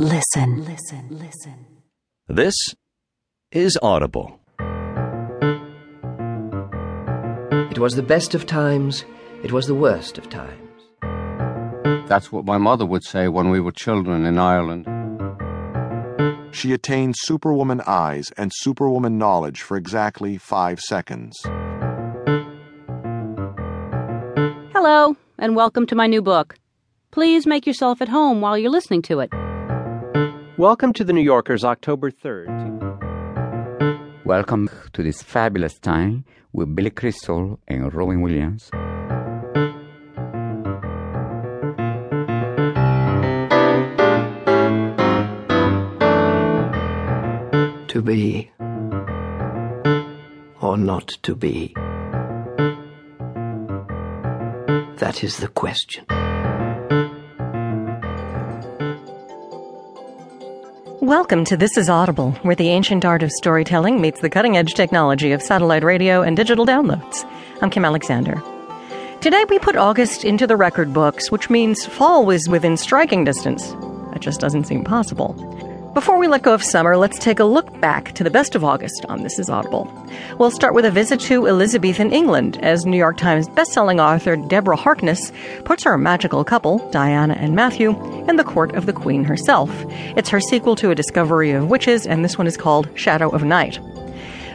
Listen, listen, listen. This is Audible. It was the best of times, it was the worst of times. That's what my mother would say when we were children in Ireland. She attained superwoman eyes and superwoman knowledge for exactly five seconds. Hello, and welcome to my new book. Please make yourself at home while you're listening to it. Welcome to the New Yorker's October 3rd. Welcome to this fabulous time with Billy Crystal and Robin Williams. To be or not to be? That is the question. Welcome to This is Audible, where the ancient art of storytelling meets the cutting edge technology of satellite radio and digital downloads. I'm Kim Alexander. Today we put August into the record books, which means fall was within striking distance. That just doesn't seem possible. Before we let go of summer, let's take a look back to the best of August on This is Audible. We'll start with a visit to Elizabethan England as New York Times bestselling author Deborah Harkness puts her magical couple, Diana and Matthew, in the court of the Queen herself. It's her sequel to A Discovery of Witches, and this one is called Shadow of Night.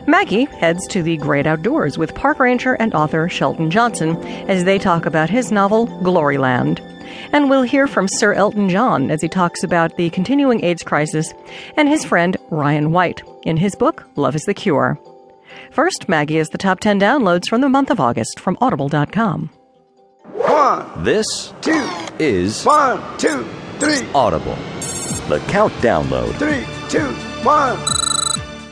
Maggie heads to the great outdoors with park ranger and author Shelton Johnson as they talk about his novel Gloryland. And we'll hear from Sir Elton John as he talks about the continuing AIDS crisis and his friend Ryan White in his book Love is the Cure. First, Maggie is the top 10 downloads from the month of August from audible.com. One, This two, is one, two, three, Audible. The Count Download. three, two, one.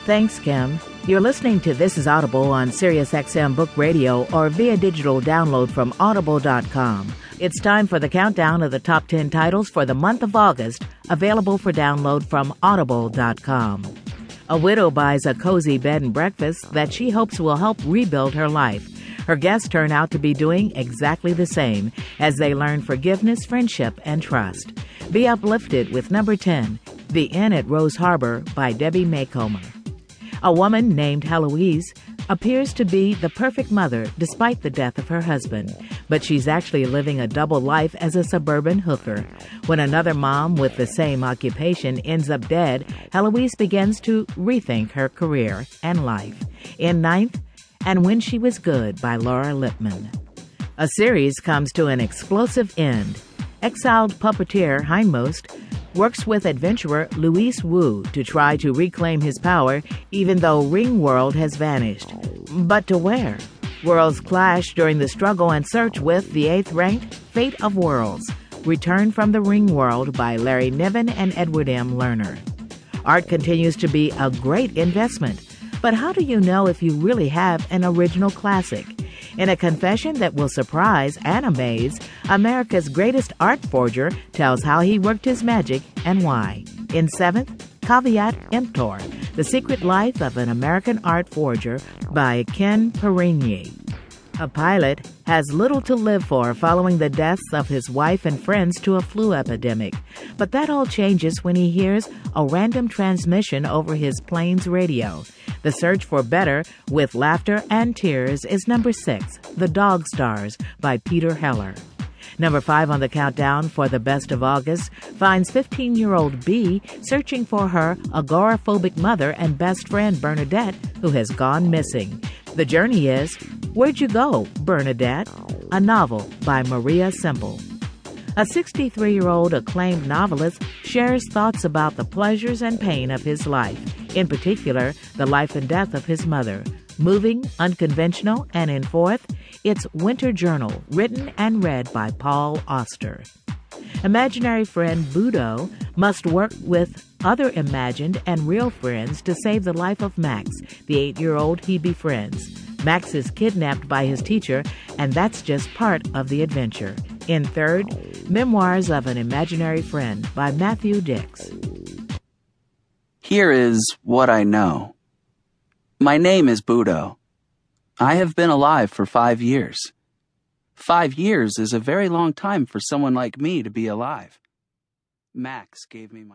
Thanks, Kim. You're listening to This is Audible on SiriusXM Book Radio or via digital download from audible.com. It's time for the countdown of the top 10 titles for the month of August, available for download from audible.com. A widow buys a cozy bed and breakfast that she hopes will help rebuild her life. Her guests turn out to be doing exactly the same as they learn forgiveness, friendship, and trust. Be uplifted with number 10, The Inn at Rose Harbor by Debbie Macomber. A woman named Heloise appears to be the perfect mother despite the death of her husband, but she's actually living a double life as a suburban hooker. When another mom with the same occupation ends up dead, Heloise begins to rethink her career and life. In ninth, And When She Was Good by Laura Lippman. A series comes to an explosive end. Exiled puppeteer Hindmost works with adventurer Luis Wu to try to reclaim his power even though Ringworld has vanished. But to where? Worlds clash during the struggle and search with the eighth ranked Fate of Worlds. Return from the Ringworld by Larry Niven and Edward M. Lerner. Art continues to be a great investment. But how do you know if you really have an original classic? In a confession that will surprise and amaze, America's greatest art forger tells how he worked his magic and why. In seventh, Caveat Emptor The Secret Life of an American Art Forger by Ken Perenyi. A pilot has little to live for following the deaths of his wife and friends to a flu epidemic. But that all changes when he hears a random transmission over his plane's radio. The search for better with laughter and tears is number six, The Dog Stars by Peter Heller. Number five on the countdown for the best of August finds 15 year old B searching for her agoraphobic mother and best friend Bernadette, who has gone missing. The journey is Where'd You Go, Bernadette? A novel by Maria Semple. A 63 year old acclaimed novelist shares thoughts about the pleasures and pain of his life, in particular, the life and death of his mother. Moving, unconventional, and in fourth, it's Winter Journal, written and read by Paul Auster. Imaginary friend Budo must work with other imagined and real friends to save the life of Max, the eight year old he befriends. Max is kidnapped by his teacher, and that's just part of the adventure. In third, Memoirs of an Imaginary Friend by Matthew Dicks. Here is what I know. My name is Budo. I have been alive for five years. Five years is a very long time for someone like me to be alive. Max gave me my